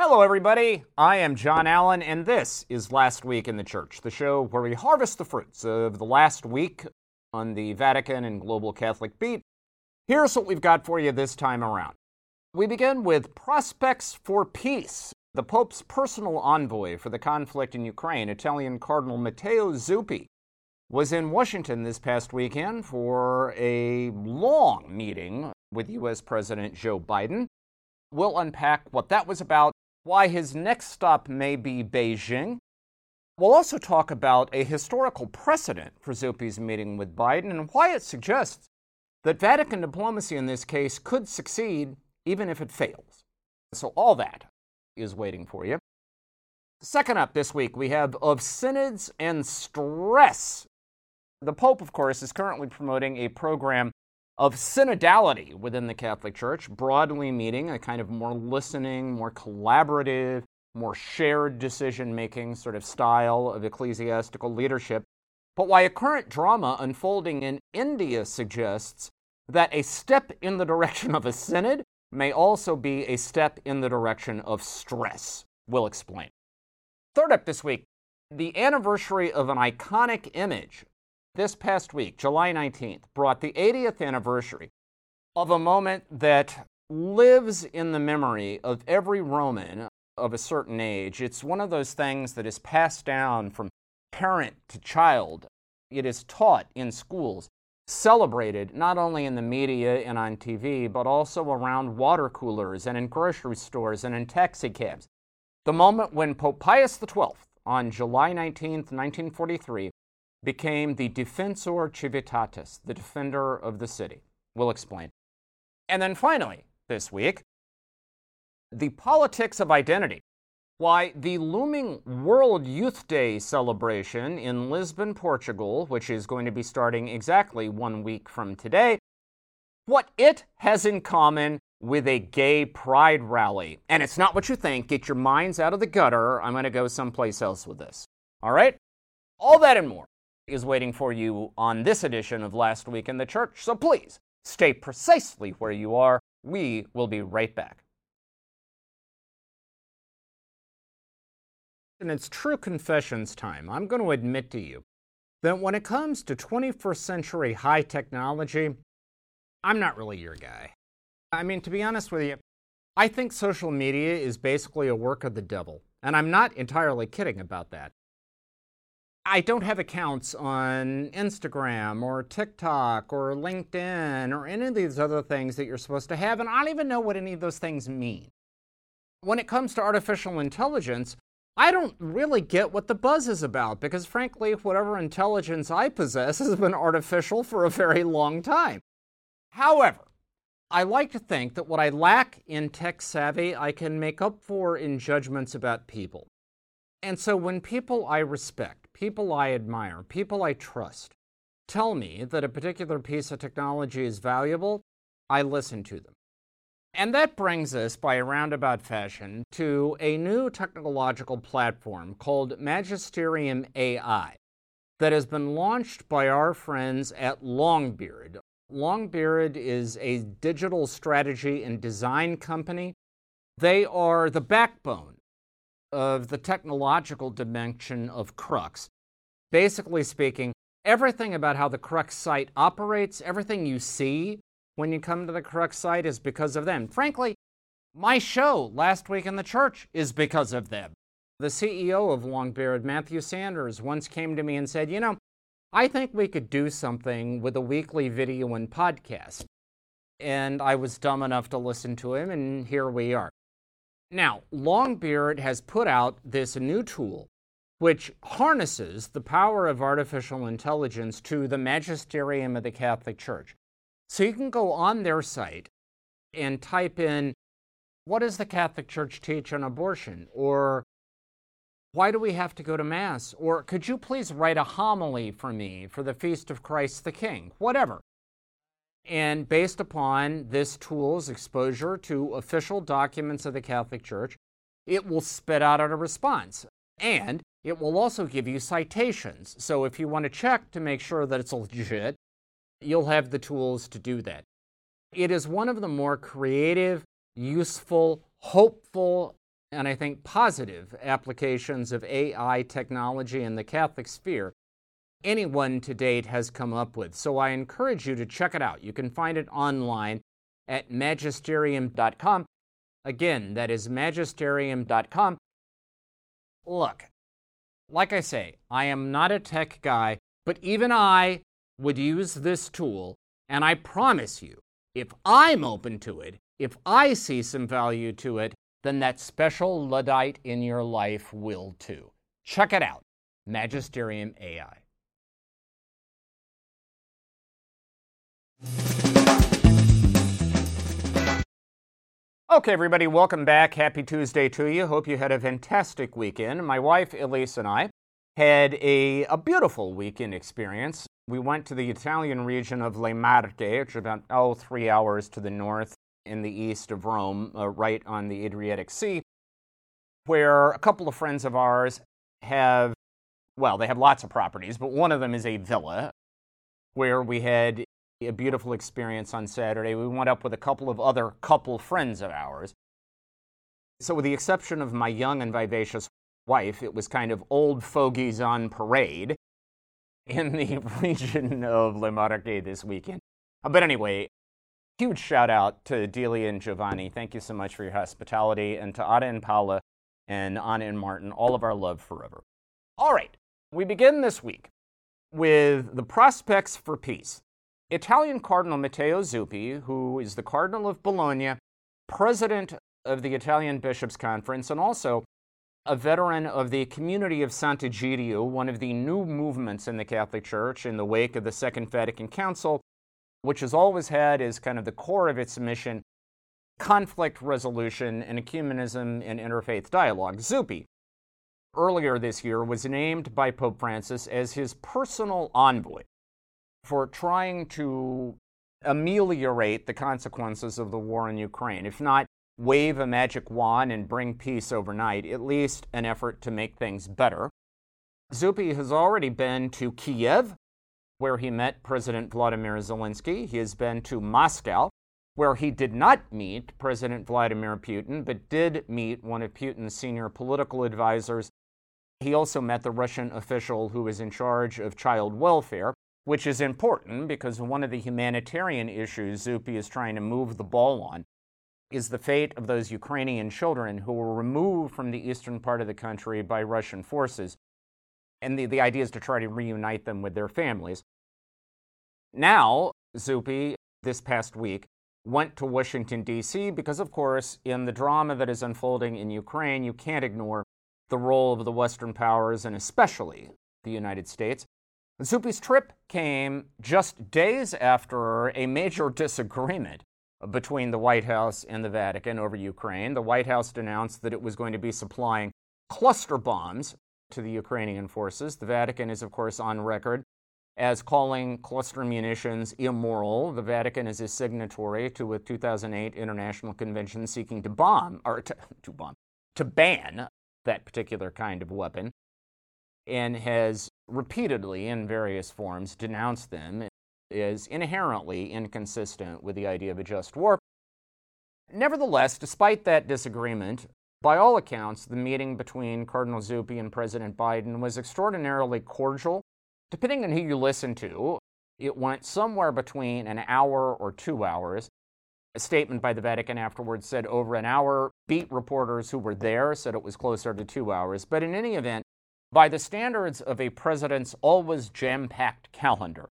Hello, everybody. I am John Allen, and this is Last Week in the Church, the show where we harvest the fruits of the last week on the Vatican and Global Catholic Beat. Here's what we've got for you this time around. We begin with Prospects for Peace. The Pope's personal envoy for the conflict in Ukraine, Italian Cardinal Matteo Zuppi, was in Washington this past weekend for a long meeting with U.S. President Joe Biden. We'll unpack what that was about why his next stop may be Beijing. We'll also talk about a historical precedent for Zuppi's meeting with Biden and why it suggests that Vatican diplomacy in this case could succeed even if it fails. So, all that is waiting for you. Second up this week, we have Of Synods and Stress. The Pope, of course, is currently promoting a program of synodality within the Catholic Church, broadly meaning a kind of more listening, more collaborative, more shared decision making sort of style of ecclesiastical leadership. But why a current drama unfolding in India suggests that a step in the direction of a synod may also be a step in the direction of stress. We'll explain. Third up this week, the anniversary of an iconic image this past week, July 19th, brought the 80th anniversary of a moment that lives in the memory of every Roman of a certain age. It's one of those things that is passed down from parent to child. It is taught in schools, celebrated not only in the media and on TV, but also around water coolers and in grocery stores and in taxicabs. The moment when Pope Pius XII, on July 19, 1943, became the Defensor Civitatis, the defender of the city. We'll explain. And then finally, this week, the politics of identity. Why, the looming World Youth Day celebration in Lisbon, Portugal, which is going to be starting exactly one week from today, what it has in common with a gay pride rally. And it's not what you think. Get your minds out of the gutter. I'm going to go someplace else with this. All right? All that and more is waiting for you on this edition of Last Week in the Church, so please stay precisely where you are. We will be right back. In its true confessions time, I'm going to admit to you that when it comes to 21st century high technology, I'm not really your guy. I mean, to be honest with you, I think social media is basically a work of the devil, and I'm not entirely kidding about that. I don't have accounts on Instagram or TikTok or LinkedIn or any of these other things that you're supposed to have, and I don't even know what any of those things mean. When it comes to artificial intelligence, I don't really get what the buzz is about because, frankly, whatever intelligence I possess has been artificial for a very long time. However, I like to think that what I lack in tech savvy, I can make up for in judgments about people. And so when people I respect, people I admire, people I trust, tell me that a particular piece of technology is valuable, I listen to them. And that brings us, by a roundabout fashion, to a new technological platform called Magisterium AI that has been launched by our friends at Longbeard. Longbeard is a digital strategy and design company. They are the backbone of the technological dimension of Crux. Basically speaking, everything about how the Crux site operates, everything you see when you come to the Crux site is because of them. Frankly, my show last week in the church is because of them. The CEO of Longbeard, Matthew Sanders, once came to me and said, You know, I think we could do something with a weekly video and podcast. And I was dumb enough to listen to him, and here we are. Now, Longbeard has put out this new tool which harnesses the power of artificial intelligence to the magisterium of the Catholic Church. So you can go on their site and type in, What does the Catholic Church teach on abortion? Or why do we have to go to Mass? Or could you please write a homily for me for the Feast of Christ the King? Whatever. And based upon this tool's exposure to official documents of the Catholic Church, it will spit out a response. And it will also give you citations. So if you want to check to make sure that it's legit, you'll have the tools to do that. It is one of the more creative, useful, hopeful, and I think positive applications of AI technology in the Catholic sphere anyone to date has come up with. So I encourage you to check it out. You can find it online at magisterium.com. Again, that is magisterium.com. Look, like I say, I am not a tech guy, but even I would use this tool, and I promise you, if I'm open to it, if I see some value to it, then that special Luddite in your life will too. Check it out Magisterium AI. Okay, everybody, welcome back. Happy Tuesday to you. Hope you had a fantastic weekend. My wife, Elise, and I had a, a beautiful weekend experience. We went to the Italian region of Le Marche, which is about, oh, three hours to the north in the east of Rome, uh, right on the Adriatic Sea, where a couple of friends of ours have, well, they have lots of properties, but one of them is a villa where we had a beautiful experience on Saturday. We went up with a couple of other couple friends of ours. So, with the exception of my young and vivacious wife, it was kind of old fogies on parade in the region of Le Marche this weekend. Uh, but anyway, huge shout out to Delia and Giovanni. Thank you so much for your hospitality. And to Ada and Paula and Anna and Martin, all of our love forever. All right, we begin this week with the prospects for peace. Italian Cardinal Matteo Zuppi, who is the Cardinal of Bologna, president of the Italian Bishops' Conference, and also a veteran of the community of Sant'Egidio, one of the new movements in the Catholic Church in the wake of the Second Vatican Council, which has always had as kind of the core of its mission conflict resolution and ecumenism and interfaith dialogue. Zuppi, earlier this year, was named by Pope Francis as his personal envoy for trying to ameliorate the consequences of the war in Ukraine. If not wave a magic wand and bring peace overnight, at least an effort to make things better. Zuppi has already been to Kiev, where he met President Vladimir Zelensky. He has been to Moscow, where he did not meet President Vladimir Putin, but did meet one of Putin's senior political advisors. He also met the Russian official who is in charge of child welfare which is important because one of the humanitarian issues Zuppi is trying to move the ball on is the fate of those Ukrainian children who were removed from the eastern part of the country by Russian forces. And the, the idea is to try to reunite them with their families. Now, Zuppi, this past week, went to Washington, D.C., because, of course, in the drama that is unfolding in Ukraine, you can't ignore the role of the Western powers and especially the United States. Zuppi's trip came just days after a major disagreement between the White House and the Vatican over Ukraine. The White House announced that it was going to be supplying cluster bombs to the Ukrainian forces. The Vatican is, of course, on record as calling cluster munitions immoral. The Vatican is a signatory to a 2008 international convention seeking to bomb, or to, to bomb, to ban that particular kind of weapon, and has repeatedly, in various forms, denounced them is inherently inconsistent with the idea of a just war. Nevertheless, despite that disagreement, by all accounts, the meeting between Cardinal Zuppi and President Biden was extraordinarily cordial. Depending on who you listen to, it went somewhere between an hour or two hours. A statement by the Vatican afterwards said over an hour. Beat reporters who were there said it was closer to two hours. But in any event, by the standards of a president's always jam packed calendar.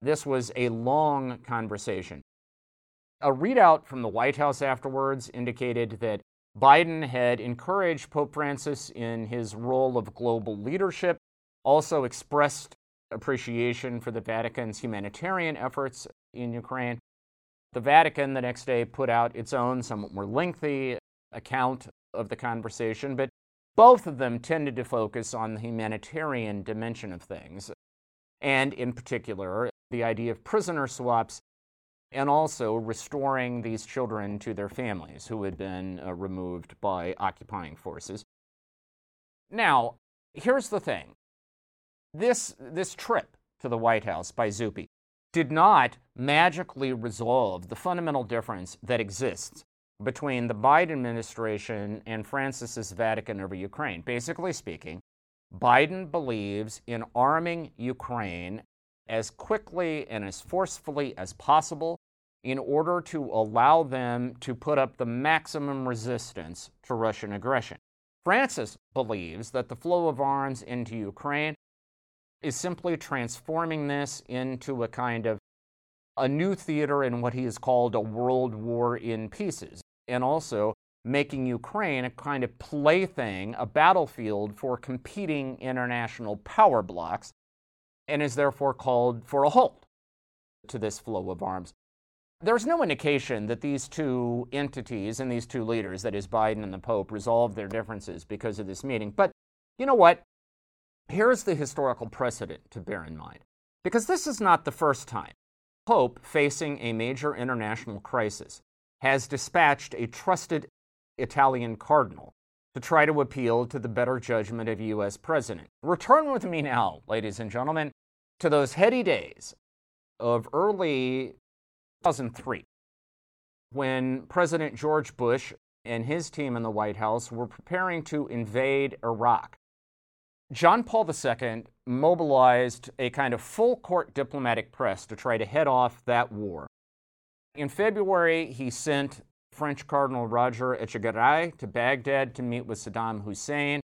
This was a long conversation. A readout from the White House afterwards indicated that Biden had encouraged Pope Francis in his role of global leadership, also expressed appreciation for the Vatican's humanitarian efforts in Ukraine. The Vatican the next day put out its own, somewhat more lengthy account of the conversation, but both of them tended to focus on the humanitarian dimension of things, and in particular, the idea of prisoner swaps and also restoring these children to their families who had been uh, removed by occupying forces. Now, here's the thing this, this trip to the White House by Zuppi did not magically resolve the fundamental difference that exists between the Biden administration and Francis's Vatican over Ukraine. Basically speaking, Biden believes in arming Ukraine as quickly and as forcefully as possible in order to allow them to put up the maximum resistance to Russian aggression. Francis believes that the flow of arms into Ukraine is simply transforming this into a kind of a new theater in what he has called a world war in pieces, and also making Ukraine a kind of plaything, a battlefield for competing international power blocks, and is therefore called for a halt to this flow of arms. There's no indication that these two entities and these two leaders, that is, Biden and the Pope, resolved their differences because of this meeting. But you know what? Here's the historical precedent to bear in mind. Because this is not the first time Pope, facing a major international crisis, has dispatched a trusted Italian cardinal to try to appeal to the better judgment of U.S. president. Return with me now, ladies and gentlemen, to those heady days of early 2003 when President George Bush and his team in the White House were preparing to invade Iraq. John Paul II mobilized a kind of full court diplomatic press to try to head off that war. In February, he sent French Cardinal Roger Etchegaray to Baghdad to meet with Saddam Hussein.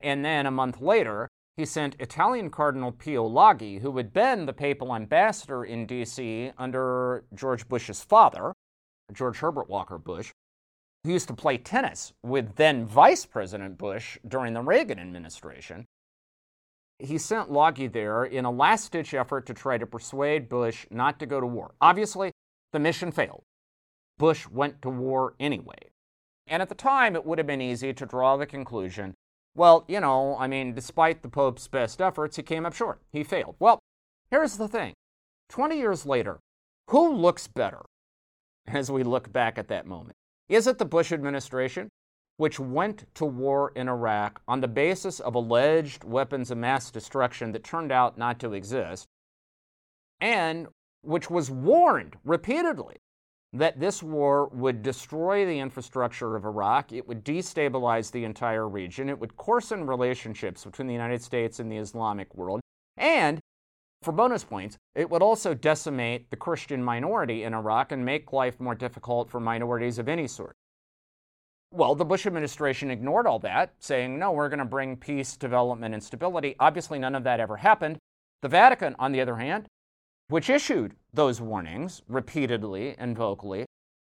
And then a month later, he sent Italian Cardinal Pio Laghi, who had been the papal ambassador in D.C. under George Bush's father, George Herbert Walker Bush, who used to play tennis with then Vice President Bush during the Reagan administration. He sent Laghi there in a last ditch effort to try to persuade Bush not to go to war. Obviously, the mission failed. Bush went to war anyway. And at the time, it would have been easy to draw the conclusion well, you know, I mean, despite the Pope's best efforts, he came up short. He failed. Well, here's the thing 20 years later, who looks better as we look back at that moment? Is it the Bush administration, which went to war in Iraq on the basis of alleged weapons of mass destruction that turned out not to exist, and which was warned repeatedly that this war would destroy the infrastructure of Iraq, it would destabilize the entire region, it would coarsen relationships between the United States and the Islamic world, and for bonus points, it would also decimate the Christian minority in Iraq and make life more difficult for minorities of any sort. Well, the Bush administration ignored all that, saying, no, we're going to bring peace, development, and stability. Obviously, none of that ever happened. The Vatican, on the other hand, which issued those warnings repeatedly and vocally,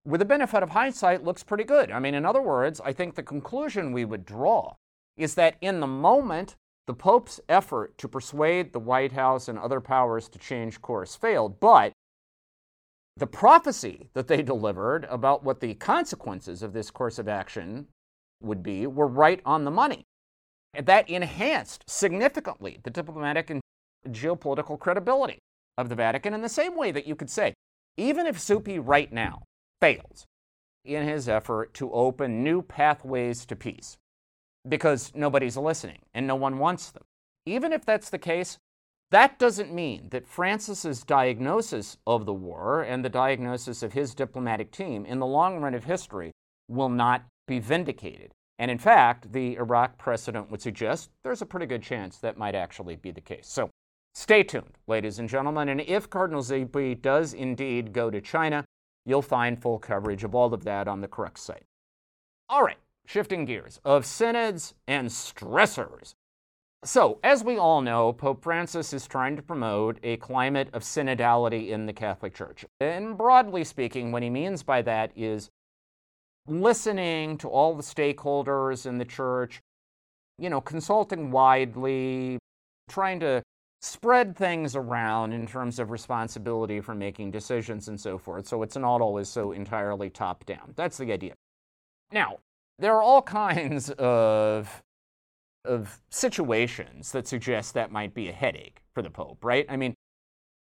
with the benefit of hindsight, looks pretty good. I mean, in other words, I think the conclusion we would draw is that in the moment, the Pope's effort to persuade the White House and other powers to change course failed, but the prophecy that they delivered about what the consequences of this course of action would be were right on the money. And that enhanced significantly the diplomatic and geopolitical credibility of the Vatican in the same way that you could say, even if Zuppi right now fails in his effort to open new pathways to peace, because nobody's listening and no one wants them, even if that's the case, that doesn't mean that Francis's diagnosis of the war and the diagnosis of his diplomatic team in the long run of history will not be vindicated. And in fact, the Iraq precedent would suggest there's a pretty good chance that might actually be the case. So Stay tuned, ladies and gentlemen, and if Cardinal Zuppi does indeed go to China, you'll find full coverage of all of that on the Crux site. All right, shifting gears of synods and stressors. So, as we all know, Pope Francis is trying to promote a climate of synodality in the Catholic Church. And broadly speaking, what he means by that is listening to all the stakeholders in the church, you know, consulting widely, trying to spread things around in terms of responsibility for making decisions and so forth. So it's not always so entirely top down. That's the idea. Now, there are all kinds of of situations that suggest that might be a headache for the Pope, right? I mean,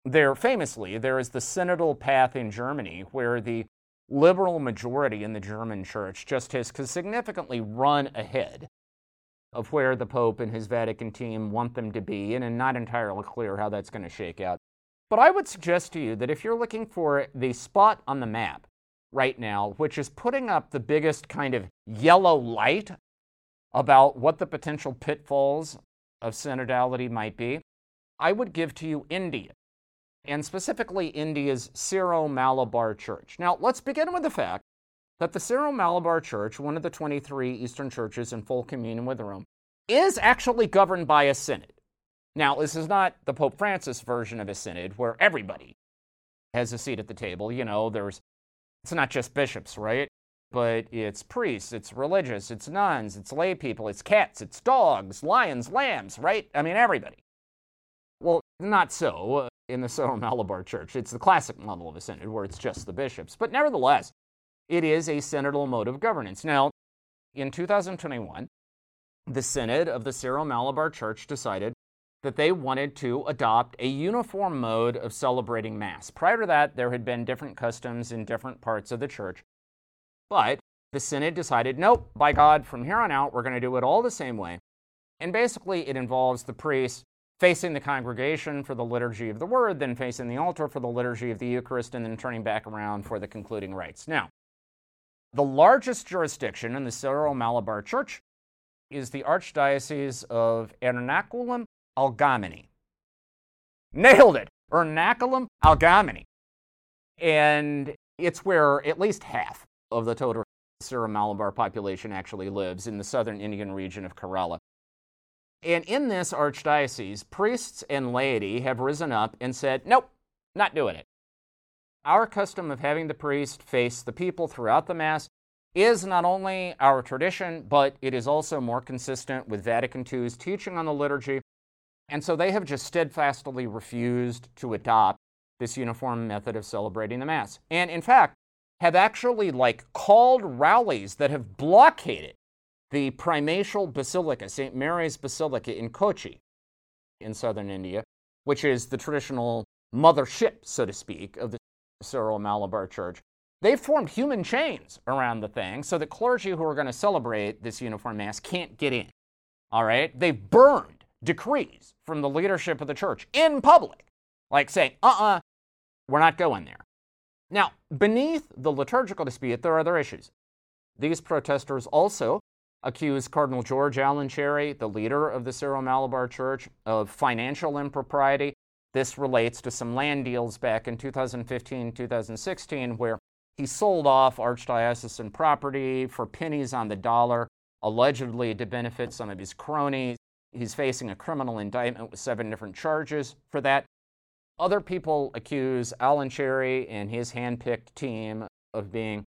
there famously there is the synodal path in Germany where the liberal majority in the German church just has significantly run ahead of where the Pope and his Vatican team want them to be, and I'm not entirely clear how that's going to shake out. But I would suggest to you that if you're looking for the spot on the map right now, which is putting up the biggest kind of yellow light about what the potential pitfalls of synodality might be, I would give to you India, and specifically India's Syro Malabar Church. Now, let's begin with the fact that the Syro Malabar Church, one of the 23 Eastern churches in full communion with Rome, is actually governed by a synod. Now, this is not the Pope Francis version of a synod where everybody has a seat at the table. You know, there's it's not just bishops, right? But it's priests, it's religious, it's nuns, it's lay people, it's cats, it's dogs, lions, lambs, right? I mean, everybody. Well, not so uh, in the Syro Malabar Church. It's the classic model of a synod where it's just the bishops. But nevertheless, it is a synodal mode of governance. Now, in 2021, the Synod of the Syro Malabar Church decided that they wanted to adopt a uniform mode of celebrating Mass. Prior to that, there had been different customs in different parts of the church. But the Synod decided, nope, by God, from here on out, we're going to do it all the same way. And basically, it involves the priest facing the congregation for the liturgy of the word, then facing the altar for the liturgy of the Eucharist, and then turning back around for the concluding rites. Now, the largest jurisdiction in the Syro Malabar Church is the Archdiocese of Ernakulam Algamini. Nailed it! Ernakulam Algamini. And it's where at least half of the total Syro Malabar population actually lives in the southern Indian region of Kerala. And in this archdiocese, priests and laity have risen up and said, nope, not doing it. Our custom of having the priest face the people throughout the Mass is not only our tradition, but it is also more consistent with Vatican II's teaching on the liturgy and so they have just steadfastly refused to adopt this uniform method of celebrating the Mass. And in fact, have actually like called rallies that have blockaded the primatial basilica, St. Mary's Basilica in Kochi in southern India, which is the traditional mothership, so to speak, of the Syro Malabar Church. They formed human chains around the thing so that clergy who are going to celebrate this uniform Mass can't get in. All right? They burned decrees from the leadership of the church in public, like saying, uh uh-uh, uh, we are not going there. Now, beneath the liturgical dispute, there are other issues. These protesters also accuse Cardinal George Alencherry, the leader of the Syro Malabar Church, of financial impropriety. This relates to some land deals back in 2015 2016 where he sold off archdiocesan property for pennies on the dollar, allegedly to benefit some of his cronies. He's facing a criminal indictment with seven different charges for that. Other people accuse Alencherry and his handpicked team of being,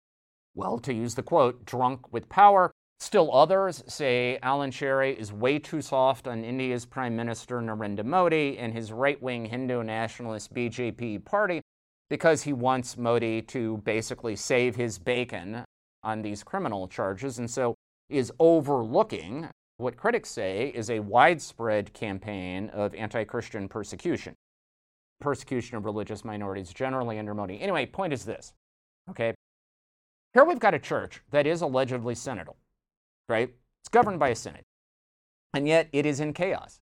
well, to use the quote, drunk with power. Still others say Alencherry is way too soft on India's Prime Minister Narendra Modi and his right wing Hindu nationalist BJP party because he wants Modi to basically save his bacon on these criminal charges and so is overlooking what critics say is a widespread campaign of anti Christian persecution, persecution of religious minorities generally under Modi. Anyway, point is this, okay? Here we've got a church that is allegedly synodal, right? It's governed by a synod, and yet it is in chaos.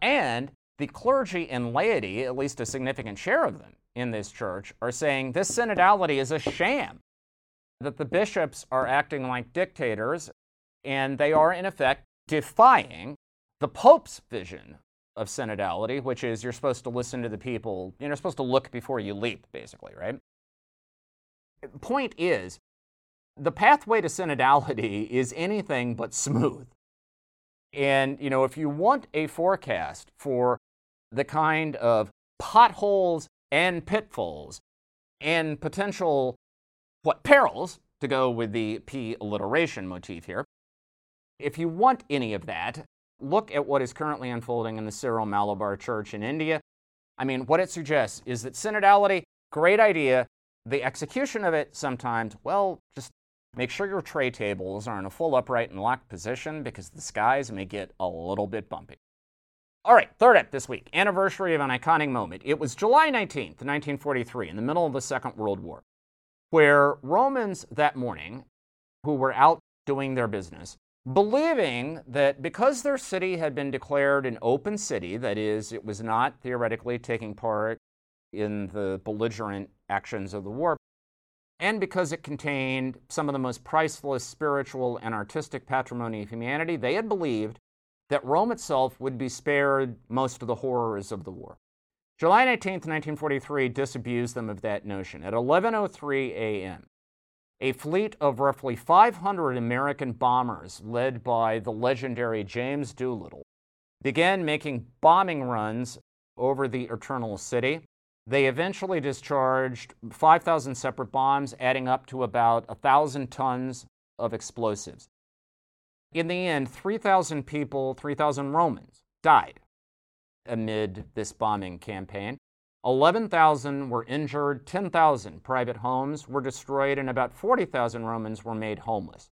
And the clergy and laity, at least a significant share of them in this church, are saying this synodality is a sham, that the bishops are acting like dictators, and they are, in effect, defying the Pope's vision of synodality, which is you're supposed to listen to the people, you're supposed to look before you leap, basically, right? Point is, the pathway to synodality is anything but smooth. And, you know, if you want a forecast for the kind of potholes and pitfalls and potential, what, perils, to go with the P alliteration motif here, if you want any of that, look at what is currently unfolding in the Syro Malabar Church in India. I mean, what it suggests is that synodality, great idea. The execution of it sometimes, well, just make sure your tray tables are in a full upright and locked position because the skies may get a little bit bumpy. All right, third up this week anniversary of an iconic moment. It was July 19th, 1943, in the middle of the Second World War, where Romans that morning, who were out doing their business, believing that because their city had been declared an open city, that is, it was not theoretically taking part in the belligerent actions of the war, and because it contained some of the most priceless spiritual and artistic patrimony of humanity, they had believed that Rome itself would be spared most of the horrors of the war. July 19, 1943 disabused them of that notion. At 11:03 a.m., a fleet of roughly 500 American bombers led by the legendary James Doolittle began making bombing runs over the Eternal City. They eventually discharged 5,000 separate bombs, adding up to about 1,000 tons of explosives. In the end, 3,000 people, 3,000 Romans, died amid this bombing campaign. 11,000 were injured, 10,000 private homes were destroyed, and about 40,000 Romans were made homeless.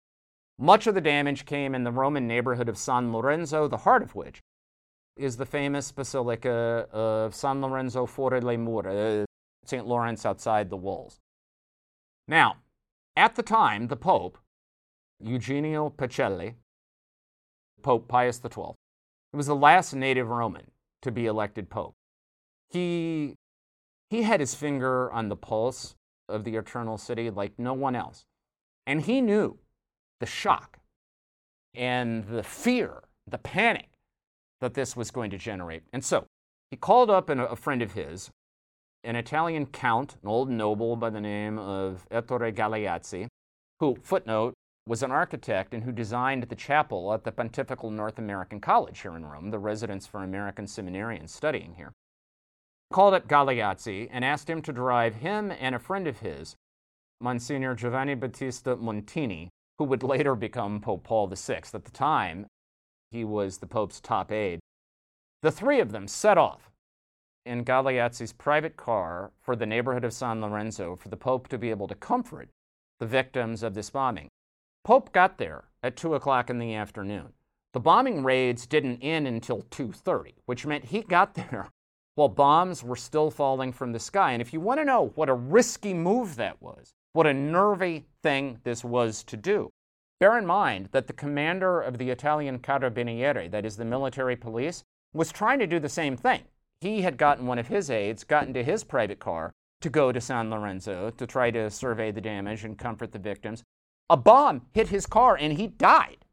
Much of the damage came in the Roman neighborhood of San Lorenzo, the heart of which is the famous basilica of San Lorenzo fuori le mura, uh, St. Lawrence outside the walls. Now, at the time, the Pope, Eugenio Pacelli, Pope Pius XII, was the last native Roman to be elected Pope. He, he had his finger on the pulse of the Eternal City like no one else. And he knew the shock and the fear, the panic that this was going to generate. And so he called up a friend of his, an Italian count, an old noble by the name of Ettore Galeazzi, who, footnote, was an architect and who designed the chapel at the Pontifical North American College here in Rome, the residence for American seminarians studying here. Called up Galeazzi and asked him to drive him and a friend of his, Monsignor Giovanni Battista Montini, who would later become Pope Paul VI. At the time, he was the Pope's top aide. The three of them set off in Galeazzi's private car for the neighborhood of San Lorenzo for the Pope to be able to comfort the victims of this bombing. Pope got there at 2 o'clock in the afternoon. The bombing raids didn't end until 2:30, which meant he got there while bombs were still falling from the sky. And if you want to know what a risky move that was, what a nervy thing this was to do, Bear in mind that the commander of the Italian Carabinieri, that is the military police, was trying to do the same thing. He had gotten one of his aides, got into his private car to go to San Lorenzo to try to survey the damage and comfort the victims. A bomb hit his car and he died.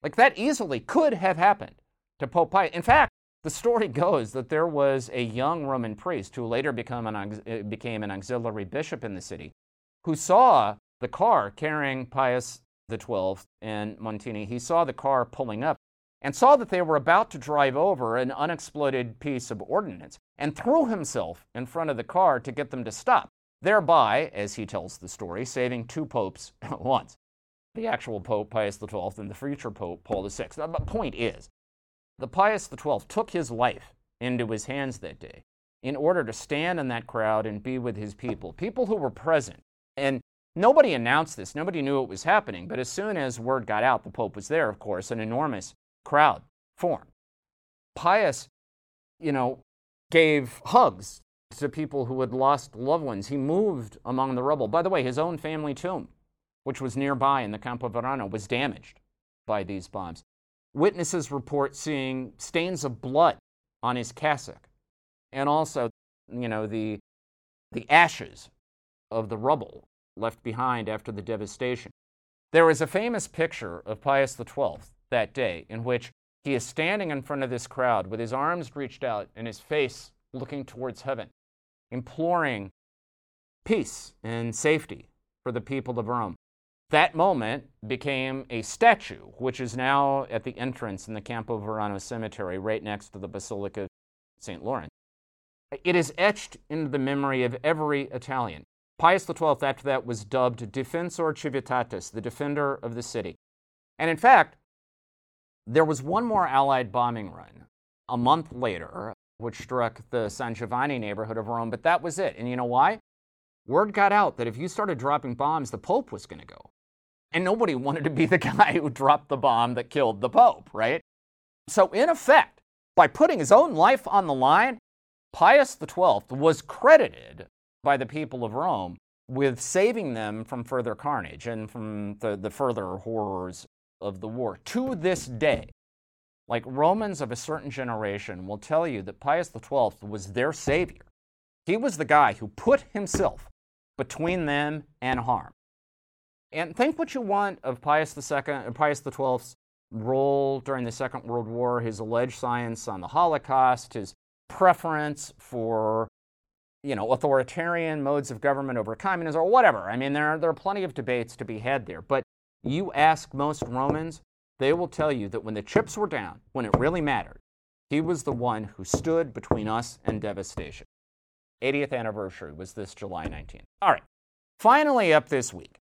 Like that easily could have happened to Pope Pius. In fact, the story goes that there was a young Roman priest who later an, eh, became an auxiliary bishop in the city who saw the car carrying Pius XII and Montini, he saw the car pulling up and saw that they were about to drive over an unexploded piece of ordnance and threw himself in front of the car to get them to stop, thereby, as he tells the story, saving two popes at once the actual Pope Pius XII and the future Pope Paul VI. The point is, the Pius XII took his life into his hands that day in order to stand in that crowd and be with his people, people who were present. And Nobody announced this, nobody knew it was happening, but as soon as word got out, the Pope was there, of course, an enormous crowd formed. Pius, you know, gave hugs to people who had lost loved ones. He moved among the rubble. By the way, his own family tomb, which was nearby in the Campo Verano, was damaged by these bombs. Witnesses report seeing stains of blood on his cassock and also, you know, the, the ashes of the rubble left behind after the devastation. There is a famous picture of Pius XII that day in which he is standing in front of this crowd with his arms reached out and his face looking towards heaven, imploring peace and safety for the people of Rome. That moment became a statue, which is now at the entrance in the Campo Verano Cemetery, right next to the Basilica of St. Lawrence. It is etched into the memory of every Italian. Pius XII, after that, was dubbed Defensor Civitatis, the defender of the city. And in fact, there was one more Allied bombing run a month later, which struck the San Giovanni neighborhood of Rome, but that was it. And you know why? Word got out that if you started dropping bombs, the Pope was going to go. And nobody wanted to be the guy who dropped the bomb that killed the Pope, right? So, in effect, by putting his own life on the line, Pius XII was credited by the people of Rome with saving them from further carnage and from the, the further horrors of the war. To this day, like Romans of a certain generation will tell you that Pius XII was their savior. He was the guy who put himself between them and harm. And think what you want of Pius II, uh, Pius XII's role during the Second World War, his alleged science on the Holocaust, his preference for you know, authoritarian modes of government over communism or whatever. I mean, there are, there are plenty of debates to be had there. But you ask most Romans, they will tell you that when the chips were down, when it really mattered, he was the one who stood between us and devastation. 80th anniversary was this July 19th. All right. Finally, up this week.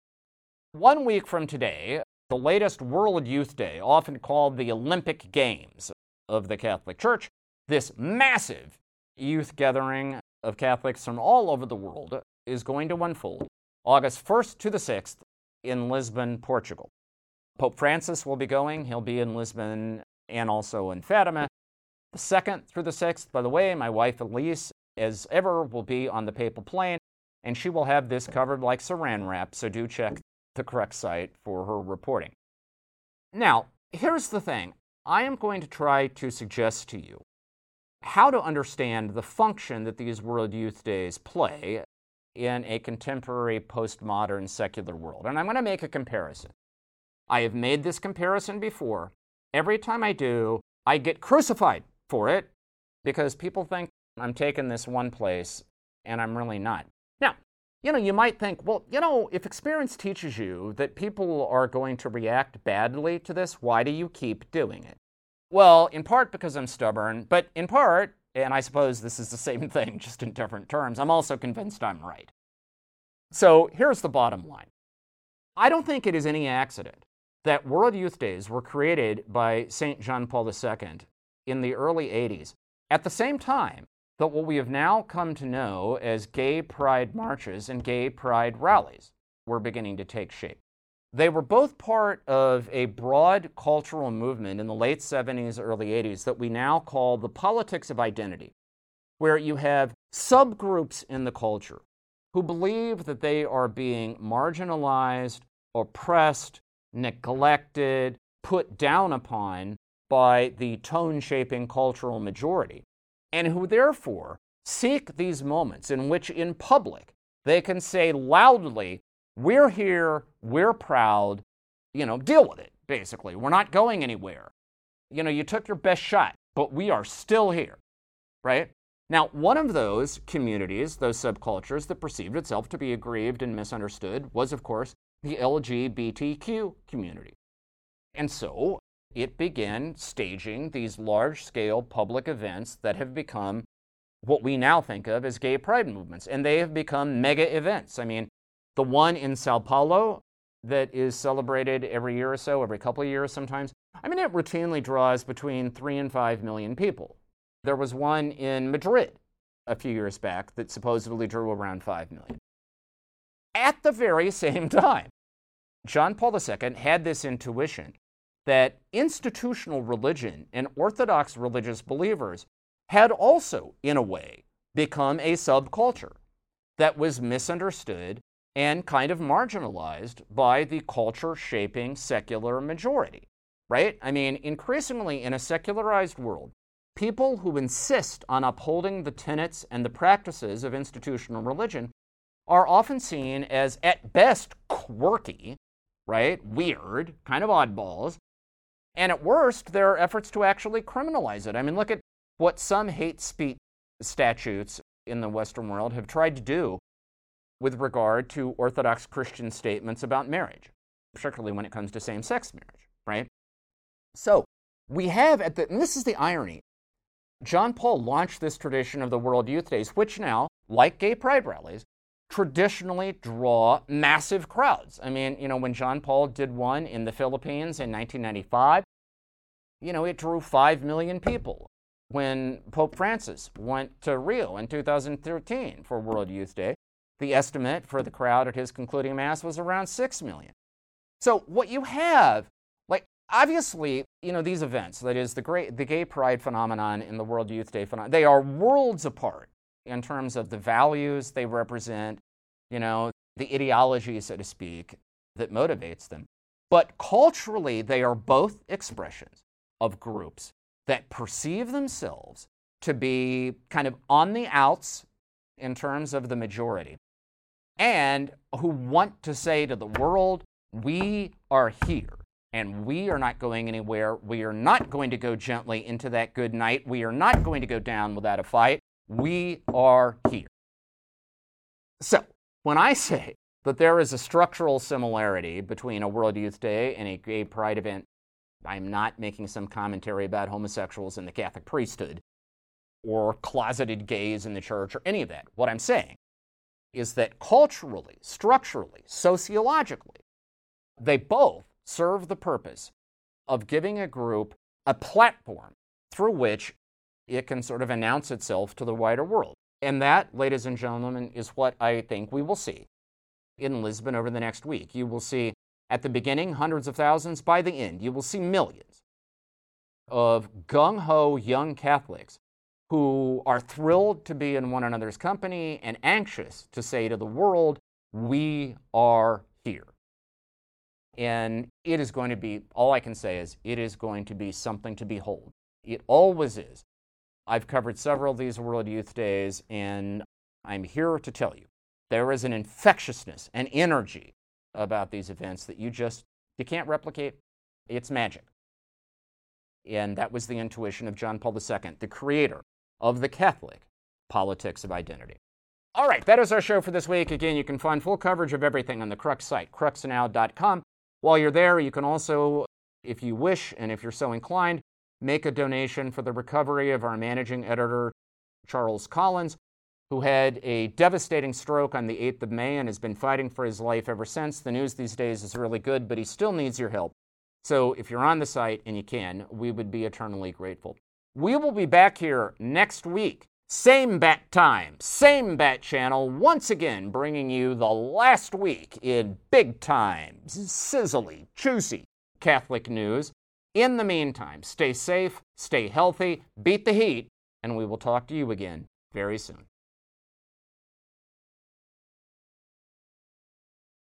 One week from today, the latest World Youth Day, often called the Olympic Games of the Catholic Church, this massive youth gathering of Catholics from all over the world is going to unfold August 1st to the 6th in Lisbon, Portugal. Pope Francis will be going. He'll be in Lisbon and also in Fatima. The 2nd through the 6th, by the way, my wife Elise, as ever, will be on the papal plane, and she will have this covered like saran wrap, so do check the Crux site for her reporting. Now, here's the thing I am going to try to suggest to you how to understand the function that these World Youth Days play in a contemporary postmodern secular world. And I'm going to make a comparison. I have made this comparison before. Every time I do, I get crucified for it because people think I'm taking this one place and I'm really not. Now, you know, you might think, well, you know, if experience teaches you that people are going to react badly to this, why do you keep doing it? Well, in part because I'm stubborn, but in part, and I suppose this is the same thing, just in different terms, I'm also convinced I'm right. So here's the bottom line I don't think it is any accident that World Youth Days were created by St. John Paul II in the early 80s, at the same time that what we have now come to know as gay pride marches and gay pride rallies were beginning to take shape. They were both part of a broad cultural movement in the late 70s, early 80s that we now call the politics of identity, where you have subgroups in the culture who believe that they are being marginalized, oppressed, neglected, put down upon by the tone shaping cultural majority, and who therefore seek these moments in which, in public, they can say loudly we're here, we're proud, you know, deal with it, basically. We're not going anywhere. You know, you took your best shot, but we are still here, right? Now, one of those communities, those subcultures that perceived itself to be aggrieved and misunderstood was, of course, the LGBTQ community. And so it began staging these large scale public events that have become what we now think of as gay pride movements. And they have become mega events. I mean, the one in Sao Paulo that is celebrated every year or so, every couple of years sometimes, I mean, it routinely draws between three and five million people. There was one in Madrid a few years back that supposedly drew around five million. At the very same time, John Paul II had this intuition that institutional religion and Orthodox religious believers had also, in a way, become a subculture that was misunderstood and kind of marginalized by the culture shaping secular majority, right? I mean, increasingly in a secularized world, people who insist on upholding the tenets and the practices of institutional religion are often seen as, at best, quirky, right? Weird, kind of oddballs. And at worst, there are efforts to actually criminalize it. I mean, look at what some hate speech statutes in the Western world have tried to do with regard to Orthodox Christian statements about marriage, particularly when it comes to same sex marriage, right? So we have at the, and this is the irony, John Paul launched this tradition of the World Youth Days, which now, like gay pride rallies, traditionally draw massive crowds. I mean, you know, when John Paul did one in the Philippines in 1995, you know, it drew 5 million people. When Pope Francis went to Rio in 2013 for World Youth Day, the estimate for the crowd at his concluding Mass was around 6 million. So, what you have, like, obviously, you know, these events, that is, the, great, the gay pride phenomenon and the World Youth Day phenomenon, they are worlds apart in terms of the values they represent, you know, the ideology, so to speak, that motivates them. But culturally, they are both expressions of groups that perceive themselves to be kind of on the outs in terms of the majority and who want to say to the world, we are here and we are not going anywhere. We are not going to go gently into that good night. We are not going to go down without a fight. We are here. So, when I say that there is a structural similarity between a World Youth Day and a gay pride event, I'm not making some commentary about homosexuals in the Catholic priesthood or closeted gays in the church or any of that. What I'm saying is that culturally, structurally, sociologically, they both serve the purpose of giving a group a platform through which it can sort of announce itself to the wider world. And that, ladies and gentlemen, is what I think we will see in Lisbon over the next week. You will see at the beginning hundreds of thousands, by the end, you will see millions of gung ho young Catholics who are thrilled to be in one another's company and anxious to say to the world, we are here. And it is going to be, all I can say is, it is going to be something to behold. It always is. I've covered several of these World Youth Days, and I'm here to tell you there is an infectiousness an energy about these events that you just you can't replicate. It's magic. And that was the intuition of John Paul II, the creator of the Catholic politics of identity. All right, that is our show for this week. Again, you can find full coverage of everything on the Crux site, cruxnow.com. While you're there, you can also, if you wish and if you're so inclined, make a donation for the recovery of our managing editor, Charles Collins, who had a devastating stroke on the 8th of May and has been fighting for his life ever since. The news these days is really good, but he still needs your help. So if you're on the site and you can, we would be eternally grateful. We will be back here next week. Same bat time, same bat channel, once again bringing you the last week in big time, sizzly, juicy Catholic news. In the meantime, stay safe, stay healthy, beat the heat, and we will talk to you again very soon.